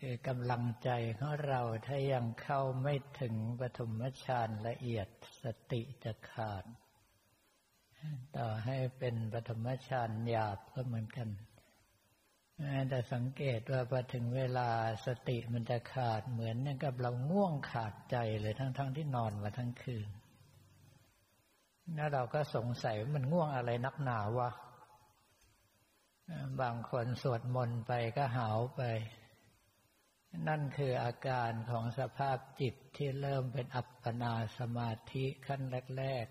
คือกำลังใจของเราถ้ายังเข้าไม่ถึงปฐมฌานละเอียดสติจะขาด ต่อให้เป็นปฐมฌานหยาบก็เหมือนกันแต่สังเกตว่าพอถึงเวลาสติมันจะขาดเหมือนกับเราง่วงขาดใจเลยทั้งๆทที่นอนมาทั้งคืน แล้วเราก็สงสัยว่ามันง่วงอะไรนักหนาวะ บางคนสวดมนต์ไปก็หาวไป นั่นคืออาการของสภาพจิตที่เริ่มเป็นอัปปนาสมาธิขั้นแรก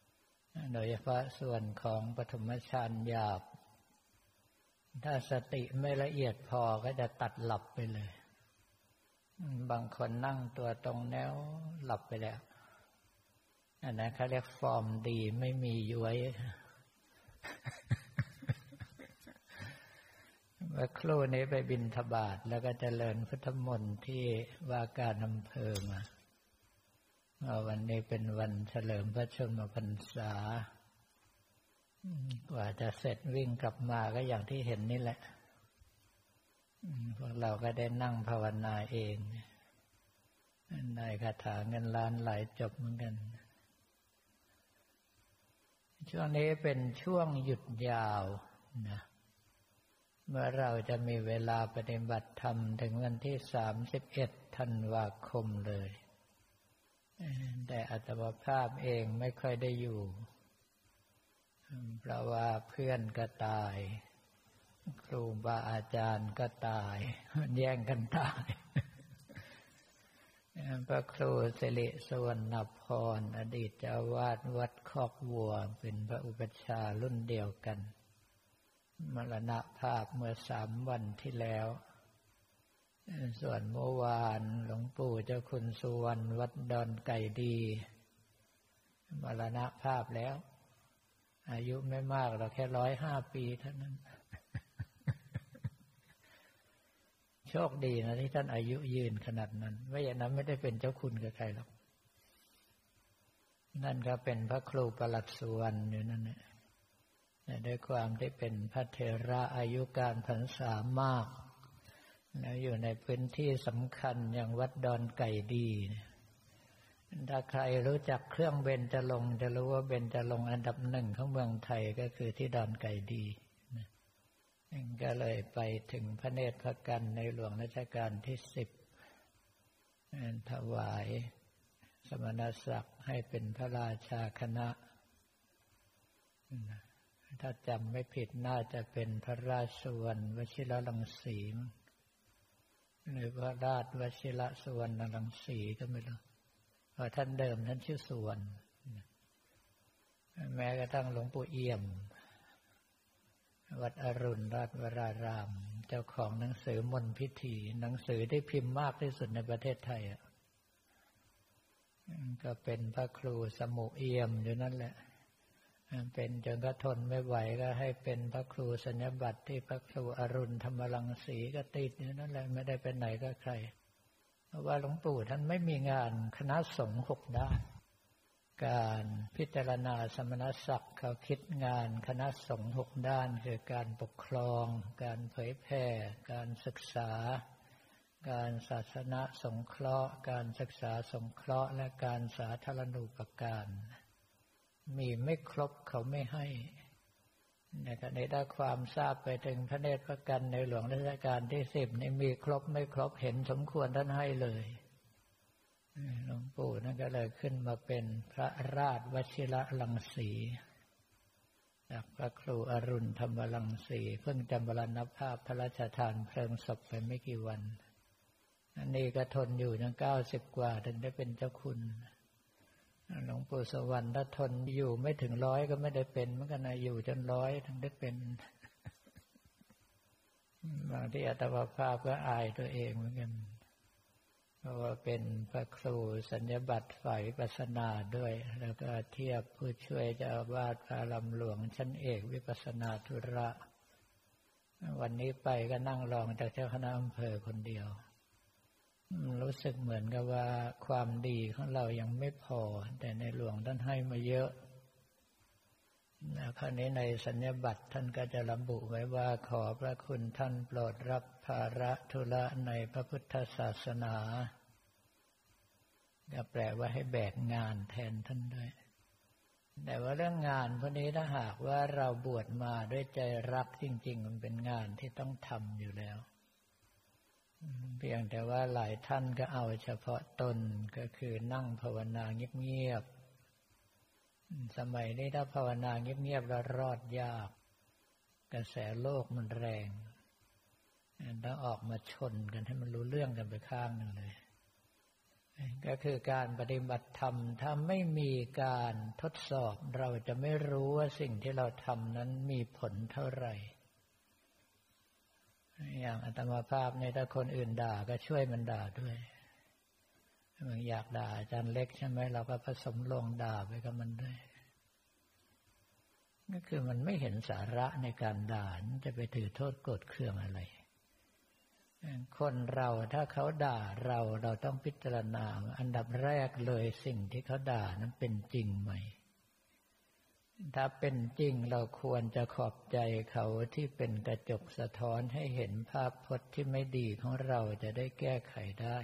ๆ โดยเฉพาะส่วนของปฐมฌานหยาบ ถ้าสติไม่ละเอียดพอก็จะตัดหลับไปเลย บางคนนั่งตัวตรงแนวหลับไปแล้วอันนั้นเขาเรียกฟอร์มดีไม่มีย้วย มื่อครู่นี้ไปบินทบาทแล้วก็เจริญพุทธมนต์ที่ว่าการอำเภอมาวันนี้เป็นวันเฉลิมพระชนมพรรษากว่าจะเสร็จวิ่งกลับมาก็อย่างที่เห็นนี่แหละพวกเราก็ได้นั่งภาวนาเองในคาถาเงินล้านหลายจบเหมือนกัน ช่วงนี้เป็นช่วงหยุดยาวนะ เมื่อเราจะมีเวลาปฏิบัติธรรมถึงวันที่สามสิบเอ็ดธันวาคมเลย แต่อัตมภาพเองไม่ค่อยได้อยู่ เพราะว่าเพื่อนก็ตาย ครูบาอาจารย์ก็ตายแย่งกันตายพระครูสิริสวรรณพรอดีตเจ้าวาดวัดคอกวัวเป็นพระอุปชารุ่นเดียวกัน มรณภาพเมื่อสามวันที่แล้ว ส่วนเมื่อวานหลวงปู่เจ้าคุณสุวรรณวัดดอนไก่ดี มรณภาพแล้ว อายุไม่มากเราแค่ร้อยห้าปีเท่านั้น โชคดีนะที่ท่านอายุยืนขนาดนั้น ไม่อย่างนั้นไม่ได้เป็นเจ้าคุณกับใครหรอกนั่นก็เป็นพระครูประหลัดสุวรรณอยู่นั่นแหละ ด้วยความที่เป็นพระเทระอายุการพรรษามากอยู่ในพื้นที่สำคัญอย่างวัดดอนไก่ดีถ้าใครรู้จักเครื่องเบนจะลงจะรู้ว่าเบนจะลงอันดับหนึ่งของเมืองไทยก็คือที่ดอนไก่ดีก็เลยไปถึงพระเนตรพระกันในหลวงรัชกาลที่สิบถวายสมณศักดิ์ให้เป็นพระราชาคณะ ถ้าจำไม่ผิดน่าจะเป็นพระราชวรวชิรลังสีหรือพระราชวชิรสวรรณลังสีก็ไม่รู้เพราะท่านเดิมท่านชื่อสวรรณแม้กระทั่งหลวงปู่เอี่ยม วัดอรุณราชวราราม เจ้าของหนังสือมนพิธี หนังสือที่พิมพ์มากที่สุดในประเทศไทยอะก็เป็นพระครูสมุเอี่ยมอยู่นั่นแหละ เป็นจนก็ทนไม่ไหวก็ให้เป็นพระครูสัญญบัตรที่พระครูอรุณธรรมรังสีก็ติดอยู่นั่นแหละไม่ได้เป็นไหนก็ใคร เพราะว่าหลวงปู่ท่านไม่มีงานคณะสงฆ์หกด้าน การพิจารณาสมณศักดิ์เขาคิดงานคณะสงฆ์หกด้านคือการปกครอง การเผยแผ่การศึกษา การศาสนาสงเคราะห์ การศึกษาสงเคราะห์และการสาธารณูปการ มีไม่ครบเขาไม่ให้ในขณะได้ความทราบไปถึงพระเนตรพระกันในหลวงรัชกาลที่สิบนี่มีครบไม่ครบเห็นสมควรท่านให้เลยหลวงปู่นั่นก็เลยขึ้นมาเป็นพระราชวชิระลังสีจากพระครูอรุณธรรมลังสีเพิ่งจำบรณภาพพระราชทานเพลิงศพไปไม่กี่วันอันนี้ก็ทนอยู่ยังเก้าสิบกว่าถึงได้เป็นเจ้าคุณ หลวงปู่สวรรค์ถ้าทนอยู่ไม่ถึงร้อยก็ไม่ได้เป็นเหมือนกันนะอยู่จนร้อยถึงได้เป็น บางที่อัตภาพก็อายตัวเองเหมือนกัน เพราะว่าเป็นพระครูสัญญบัตรฝ่ายวิปัสนาด้วย แล้วก็เทียบผู้ช่วยเจ้าวาดพระลำหลวงชั้นเอกวิปัสนาธุระ วันนี้ไปก็นั่งรองจากเจ้าคณะอำเภอคนเดียว รู้สึกเหมือนกับว่าความดีของเรายังไม่พอ แต่ในหลวงท่านให้มาเยอะคราวนี้ในสัญญบัตรท่านก็จะระบุไว้ว่าขอพระคุณท่านโปรดรับพาระธุระในพระพุทธศาสนาก็แปลว่าให้แบกงานแทนท่านด้วย แต่ว่าเรื่องงานพวกนี้ถ้าหากว่าเราบวชมาด้วยใจรักจริง ๆ มันเป็นงานที่ต้องทำอยู่แล้ว เพียงแต่ว่าหลายท่านก็เอาเฉพาะตนก็คือนั่งภาวนาเงียบๆ สมัยนี้ถ้าภาวนาเงียบๆแล้วรอดยาก กระแสโลกมันแรงต้องออกมาชนกันให้มันรู้เรื่องกันไปข้างหนึ่งเลย ก็คือการปฏิบัติธรรม ถ้าไม่มีการทดสอบเราจะไม่รู้ว่าสิ่งที่เราทำนั้นมีผลเท่าไหร่ อย่างอัตมาภาพเนี่ยถ้าคนอื่นด่าก็ช่วยมันด่าด้วยมันอยากด่าอาจารย์เล็กใช่ไหมเราก็ผสมลงด่าไปกับมันด้วย ก็คือมันไม่เห็นสาระในการด่าจะไปถือโทษโกรธเคืองอะไร คนเราถ้าเขาด่าเราเราต้องพิจารณา อันดับแรกเลยสิ่งที่เขาด่านั้นเป็นจริงไหม ถ้าเป็นจริงเราควรจะขอบใจเขาที่เป็นกระจกสะท้อนให้เห็นภาพพจน์ที่ไม่ดีของเราจะได้แก้ไขได้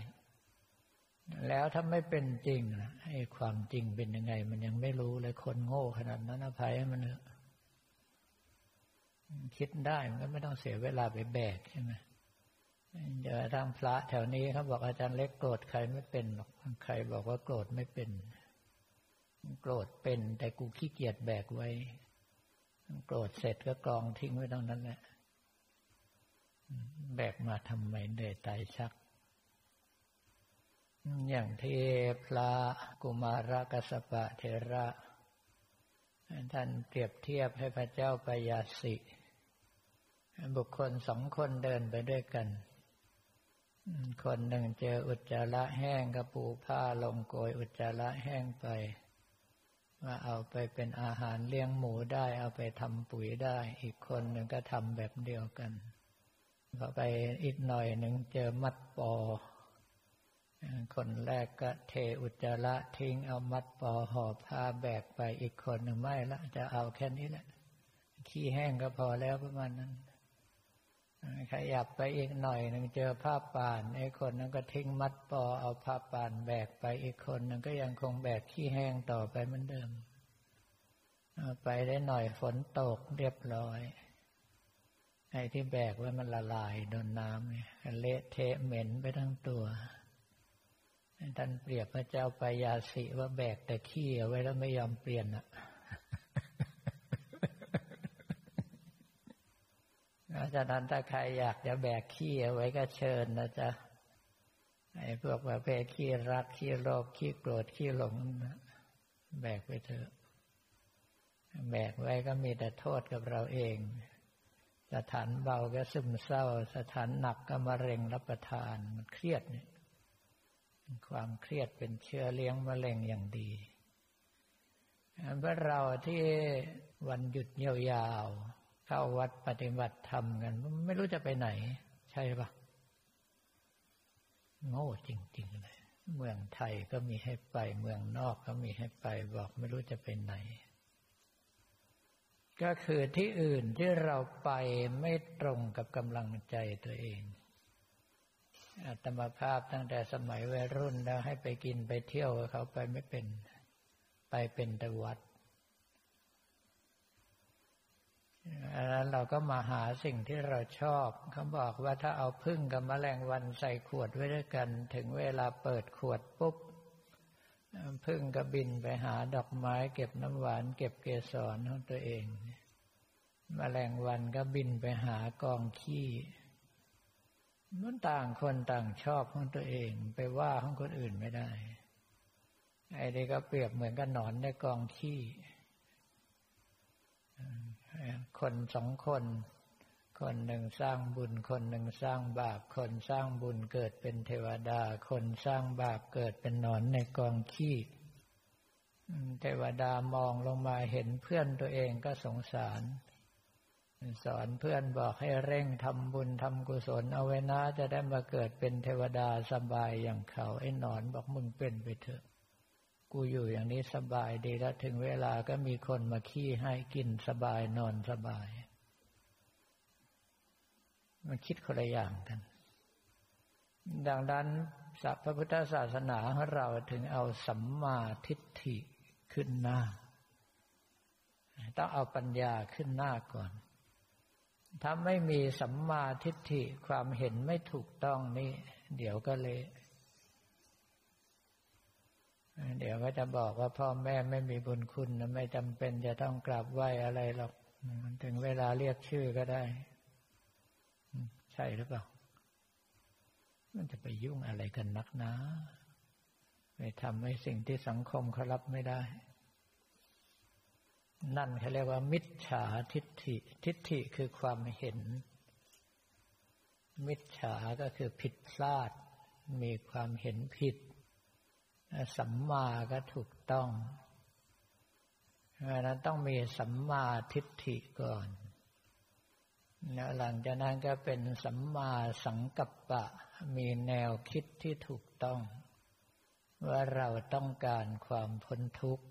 แล้วถ้าไม่เป็นจริงนะให้ความจริงเป็นยังไง มันยังไม่รู้เลยคนโง่ขนาดนั้นอภัยให้มันเถอะคิดได้มันก็ไม่ต้องเสียเวลาไปแบกใช่ไหมเดี๋ยวทางพระแถวนี้เขาบอกอาจารย์เล็กโกรธใครไม่เป็นหรอกใครบอกว่าโกรธไม่เป็น โกรธเป็น แต่กูขี้เกียจแบกไว้ โกรธเสร็จก็กรองทิ้งไว้ตรงนั้นแหละแบกมาทำไมเหนื่อยตายชัก อย่างที่พระกุมารกัสปะเทระท่านเปรียบเทียบให้พระเจ้าปยาสิ บุคคลสองคนเดินไปด้วยกัน คนหนึ่งเจออุจจาระแห้งก็ปูผ้าลงโกยอุจจาระแห้งไป ว่าเอาไปเป็นอาหารเลี้ยงหมูได้ เอาไปทำปุ๋ยได้ อีกคนหนึ่งก็ทำแบบเดียวกันพอไปอีกหน่อยหนึ่งเจอมัดปอ คนแรกก็เทอุจจาระทิ้งเอามัดปอห่อผ้าแบกไปอีกคนหนึ่งไม่ละจะเอาแค่นี้แหละขี้แห้งก็พอแล้วประมาณนั้น ขยับไปอีกหน่อยหนึ่งเจอผ้าป่านไอ้คนนั้นก็ทิ้งมัดปอเอาผ้าป่านแบกไปอีกคนนึงก็ยังคงแบกขี้แห้งต่อไปเหมือนเดิมไปได้หน่อยฝนตกเรียบร้อยไอ้ที่แบกไว้มันละลายโดนน้ำเนี่ยเละเทะเหม็นไปทั้งตัวท่านเปรียบพระเจ้าปยาสิว่าแบกแต่ขี้เอาไว้แล้วไม่ยอมเปลี่ยนอะ ราะฉะนั้นถ้าใครอยากจะแบกขี้เอาไว้ก็เชิญนะจ๊ะไอ้พวกประเภทขี้รักขี้โลภขี้โกรธขี้หลงแบกไปเถอะ แบกไว้ก็มีแต่โทษกับเราเอง สถานเบาก็ซึมเศร้า สถานหนักก็มะเร็งรับประทานมันเครียดเนี่ยความเครียดเป็นเชื้อเลี้ยงมะเร็งอย่างดีเพราะเราที่วันหยุดยาว เข้าวัดปฏิบัติธรรมกัน ไม่รู้จะไปไหน ใช่ปะโง่จริง ๆ เลย เมืองไทยก็มีให้ไป เมืองนอกก็มีให้ไป บอกไม่รู้จะไปไหน ก็คือที่อื่นที่เราไปไม่ตรงกับกำลังใจตัวเองอาตมาภาพตั้งแต่สมัยวัยรุ่นแล้วให้ไปกินไปเที่ยวเขาไปไม่เป็น ไปเป็นแต่วัด แล้วเราก็มาหาสิ่งที่เราชอบเขาบอกว่าถ้าเอาพึ่งกับแมลงวันใส่ขวดไว้ด้วยกัน ถึงเวลาเปิดขวดปุ๊บพึ่งก็บินไปหาดอกไม้ เก็บน้ำหวาน เก็บเกสรของตัวเองมแมลงวันก็บินไปหากองขี้มันต่างคนต่างชอบของตัวเอง ไปว่าของคนอื่นไม่ได้ ไอ้นี่ก็เปรียบเหมือนกับหนอนในกองขี้ คนสองคน คนหนึ่งสร้างบุญ คนหนึ่งสร้างบาป คนสร้างบุญเกิดเป็นเทวดา คนสร้างบาปเกิดเป็นนอนในกองขี้เทวดามองลงมาเห็นเพื่อนตัวเองก็สงสาร สอนเพื่อนบอกให้เร่งทำบุญทำกุศลเอาไว้นะ จะได้มาเกิดเป็นเทวดาสบายอย่างเขาไอ้นอนบอกมึงเป็นไปเถอะ กูอยู่อย่างนี้สบายดีแล้วถึงเวลาก็มีคนมาขี้ให้กินสบายนอนสบาย มันคิดคนละอย่างกัน ดังนั้นพระพุทธศาสนาของเราถึงเอาสัมมาทิฏฐิขึ้นหน้า ต้องเอาปัญญาขึ้นหน้าก่อน ถ้าไม่มีสัมมาทิฏฐิความเห็นไม่ถูกต้องนี่ เดี๋ยวก็เลย เดี๋ยวก็จะบอกว่าพ่อแม่ไม่มีบุญคุณนะไม่จำเป็นจะต้องกราบไหว้อะไรหรอกถึงเวลาเรียกชื่อก็ได้ ใช่หรือเปล่า มันจะไปยุ่งอะไรกันนักนะไปทำให้สิ่งที่สังคมเขารับไม่ได้ นั่นเขาเรียกว่า มิจฉาทิฏฐิ ทิฏฐิคือความเห็น มิจฉาก็คือผิดพลาด มีความเห็นผิด สัมมาก็ถูกต้องเพราะนั้นต้องมีสัมมาทิฏฐิก่อนแล้วหลังจากนั้นก็เป็นสัมมาสังกัปปะ มีแนวคิดที่ถูกต้อง ว่าเราต้องการความพ้นทุกข์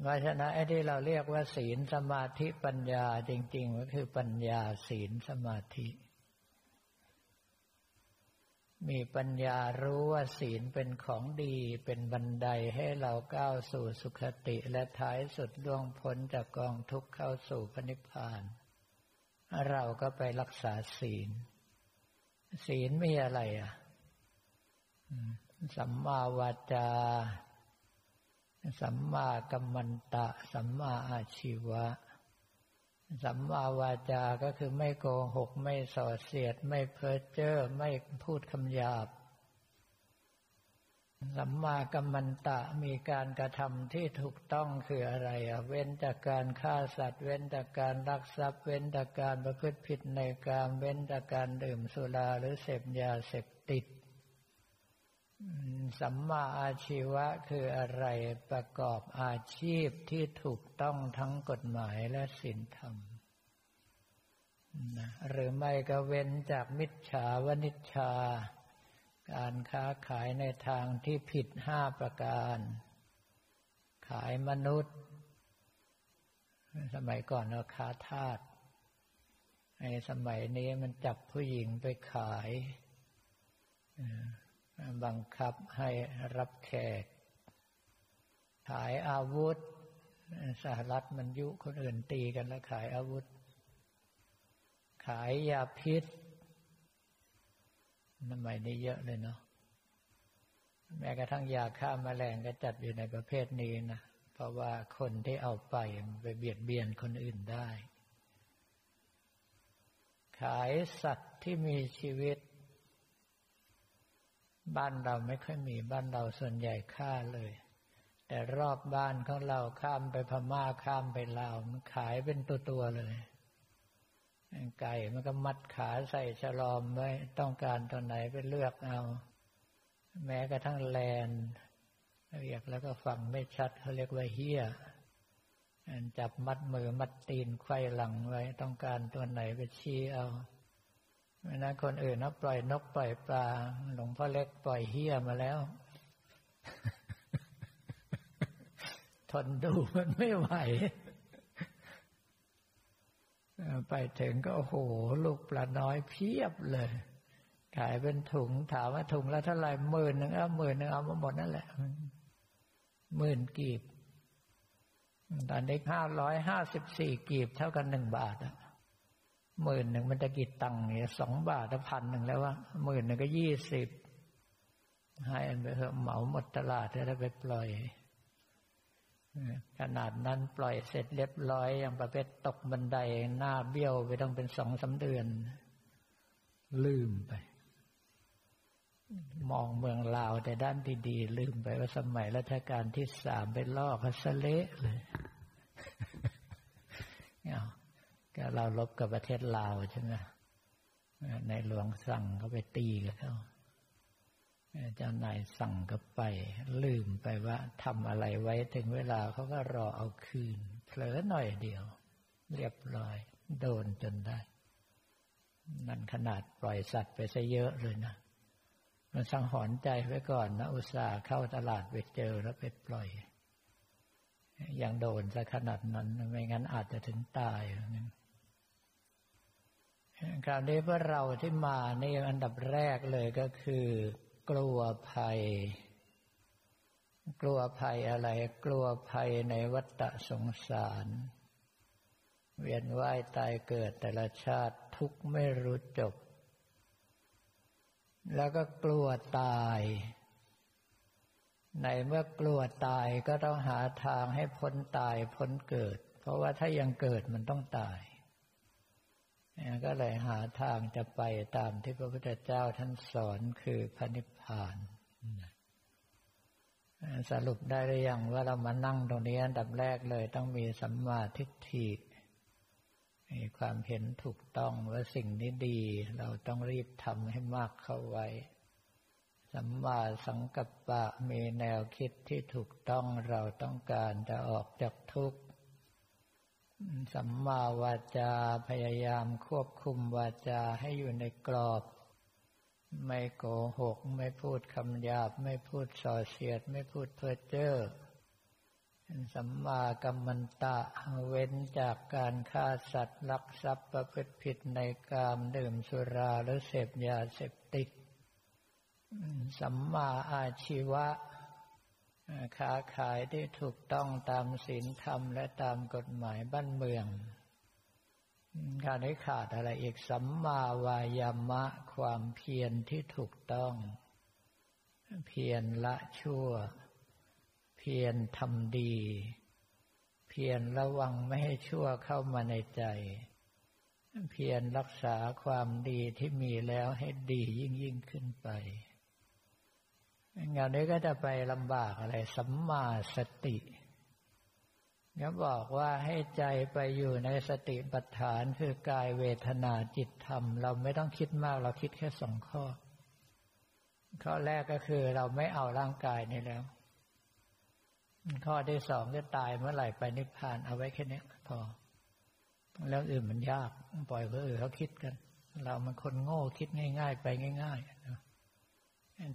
เพราะฉะนั้นไอ้ที่เราเรียกว่าศีลสมาธิปัญญาจริง ๆ ก็คือปัญญาศีลสมาธิ มีปัญญารู้ว่าศีลเป็นของดีเป็นบันไดให้เราก้าวสู่สุขติและท้ายสุดล่วงพ้นจากกองทุกข์เข้าสู่พระนิพพาน เราก็ไปรักษาศีล ศีลมีอะไรอะสัมมาวาจา สัมมากัมมันตะ สัมมาอาชีวะ สัมมาวาจาก็คือไม่โกหก ไม่ส่อเสียด ไม่เพ้อเจ้อไม่พูดคำหยาบ สัมมากัมมันตะมีการกระทำที่ถูกต้องคืออะไรเว้นจากการฆ่าสัตว์ เว้นจากการรักทรัพย์ เว้นจากการประพฤติผิดในกามเว้นจากการดื่มสุราหรือเสพยาเสพติด สัมมาอาชีวะคืออะไรประกอบอาชีพที่ถูกต้องทั้งกฎหมายและศีลธรรมนะหรือไม่ก็เว้นจากมิจฉาวนิชชา การค้าขายในทางที่ผิดห้าประการ ขายมนุษย์ สมัยก่อนเราค้าทาสในสมัยนี้มันจับผู้หญิงไปขาย บังคับให้รับแขก ขายอาวุธ สหรัฐมันยุคนอื่นตีกันแล้วขายอาวุธ ขายยาพิษสมัยนี้เยอะเลยเนาะแม้กระทั่งยาฆ่ามาแมลงก็จัดอยู่ในประเภทนี้นะเพราะว่าคนที่เอาไปไปเบียดเบียนคนอื่นได้ ขายสัตว์ที่มีชีวิต บ้านเราไม่ค่อยมีบ้านเราส่วนใหญ่ฆ่าเลย แต่รอบบ้านของเราข้ามไปพม่าข้ามไปลาวมันขายเป็นตัวตัวเลยไก่มันก็มัดขาใส่ฉลอมไว้ต้องการตัวไหนไปเลือกเอา แม้กระทั่งแลนเรียกแล้วก็ฟังไม่ชัดเขาเรียกว่าเฮียจับมัดมือมัดตีนไขว้หลังไว้ต้องการตัวไหนไปชี้เอา มนั้นคนอื่นนะปล่อยนกปล่อยปลา หลวงพ่อเล็กปล่อยเฮี้ยมาแล้ว ทนดูมันไม่ไหว ไปถึงก็โอ้โห ลูกปลาน้อยเพียบเลย ขายเป็นถุงถามว่าถุงละเท่าไหร่หมื่นหนึ่งเอาหมื่นหนึ่งเอามาหมดนั่นแหละหมื่นกีบตอนนี้ห้าร้อยห้าสิบสี่กีบเท่ากันหนึ่งบาทอะ หมื่นหนึ่งมันจะกี่ตังค์เนี่ยสองบาทพันหนึ่งแล้วว่าหมื่นหนึ่งก็ยี่สิบให้อันไปเถอะเหมาหมดตลาดแล้วไปปล่อยขนาดนั้นปล่อยเสร็จเรียบร้อยอย่างประเภทตกบันไดหน้าเบี้ยวไปต้องเป็นสองสาเดือน ลืมไป มองเมืองลาวแต่ด้านดีๆ ลืมไปว่าสมัยรัชกาลที่สามไปล่อเขาสเละเลยเนี่ย ก็เราลบกับประเทศลาวใช่ไหมในหลวงสั่งเขาไปตีกับเขาเจ้านายสั่งก็ไป ลืมไปว่าทำอะไรไว้ถึงเวลาเขาก็รอเอาคืน เผลอหน่อยเดียว เรียบร้อย โดนจนได้ นั่นขนาดปล่อยสัตว์ไปซะเยอะเลยนะ มันสังหรณ์ใจไว้ก่อนนะอุตส่าห์เข้าตลาดไปเจอแล้วไปปล่อยยังโดนซะขนาดนั้น ไม่งั้นอาจจะถึงตายนะ คราวนี้พวกเราที่มานี่อันดับแรกเลยก็คือ กลัวภัย กลัวภัยอะไร กลัวภัยในวัฏสงสาร เวียนว่ายตายเกิดแต่ละชาติทุกไม่รู้จบ แล้วก็กลัวตาย ในเมื่อกลัวตายก็ต้องหาทางให้พ้นตายพ้นเกิด เพราะว่าถ้ายังเกิดมันต้องตาย ก็เลยหาทางจะไปตามที่พระพุทธเจ้าท่านสอนคือพระนิพพานสรุปได้หรือยังว่าเรามานั่งตรงนี้อันดับแรกเลย ต้องมีสัมมาทิฏฐิมีความเห็นถูกต้องว่าสิ่งนี้ดี เราต้องรีบทำให้มากเข้าไว้ สัมมาสังกัปปะมีแนวคิดที่ถูกต้องเราต้องการจะออกจากทุกข์ สัมมาวาจาพยายามควบคุมวาจาให้อยู่ในกรอบ ไม่โกหก ไม่พูดคำหยาบ ไม่พูดส่อเสียด ไม่พูดเพ้อเจ้อสัมมากัมมันตะเว้นจากการฆ่าสัตว์ลักทรัพย์ประพฤติผิดในกามดื่มสุราหรือเสพยาเสพติด สัมมาอาชีวะ ค้าขายที่ถูกต้องตามศีลธรรมและตามกฎหมายบ้านเมืองขาดให้ขาดอะไรอีกสัมมาวายามะความเพียรที่ถูกต้อง เพียรละชั่ว เพียรทำดี เพียรระวังไม่ให้ชั่วเข้ามาในใจ เพียรรักษาความดีที่มีแล้วให้ดียิ่งยิ่งขึ้นไป งานนี้ก็จะไปลำบากอะไรสัมมาสติก็บอกว่าให้ใจไปอยู่ในสติปัฏฐานคือกายเวทนาจิตธรรม เราไม่ต้องคิดมากเราคิดแค่สองข้อ ข้อแรกก็คือเราไม่เอาร่างกายนี่แล้ว ข้อที่สองจะตายเมื่อไหร่ไปนิพพานเอาไว้แค่นี้พอแล้วอื่นมันยาก ปล่อยเพื่ออื่นเขาคิดกัน เรามันคนโง่คิดง่าย ๆ ไปง่าย ๆ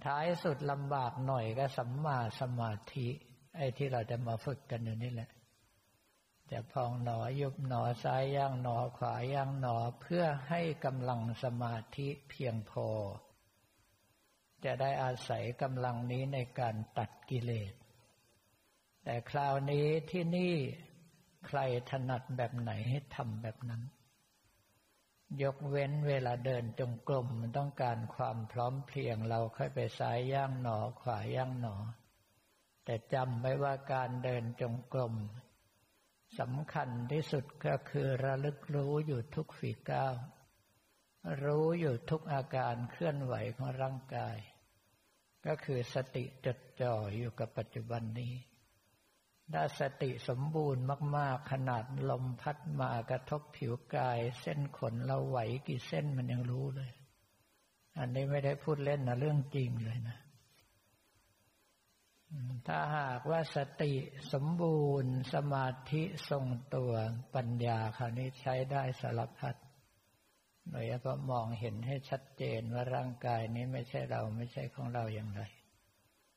ท้ายสุดลำบากหน่อยก็สัมมาสมาธิ ไอ้ที่เราจะมาฝึกกันอยู่นี่แหละ จะพองหนอยุบหนอซ้ายย่างหนอขวาย่างหนอเพื่อให้กำลังสมาธิเพียงพอ จะได้อาศัยกำลังนี้ในการตัดกิเลส แต่คราวนี้ที่นี่ใครถนัดแบบไหนให้ทำแบบนั้น ยกเว้นเวลาเดินจงกรมมันต้องการความพร้อมเพรียงเราค่อยไปซ้ายย่างหนอขวาย่างหนอ แต่จำไว้ว่าการเดินจงกรมสำคัญที่สุดก็คือระลึกรู้อยู่ทุกฝีก้าวรู้อยู่ทุกอาการเคลื่อนไหวของร่างกาย ก็คือสติจดจ่ออยู่กับปัจจุบันนี้ ถ้าสติสมบูรณ์มาก ๆ ขนาดลมพัดมากระทบผิวกาย เส้นขนเราไหวกี่เส้นมันยังรู้เลย อันนี้ไม่ได้พูดเล่นนะเรื่องจริงเลยนะ ถ้าหากว่าสติสมบูรณ์ สมาธิทรงตัวปัญญาคราวนี้ใช้ได้สารพัดโดยเฉพาะมองเห็นให้ชัดเจนว่าร่างกายนี้ไม่ใช่เราไม่ใช่ของเราอย่างไร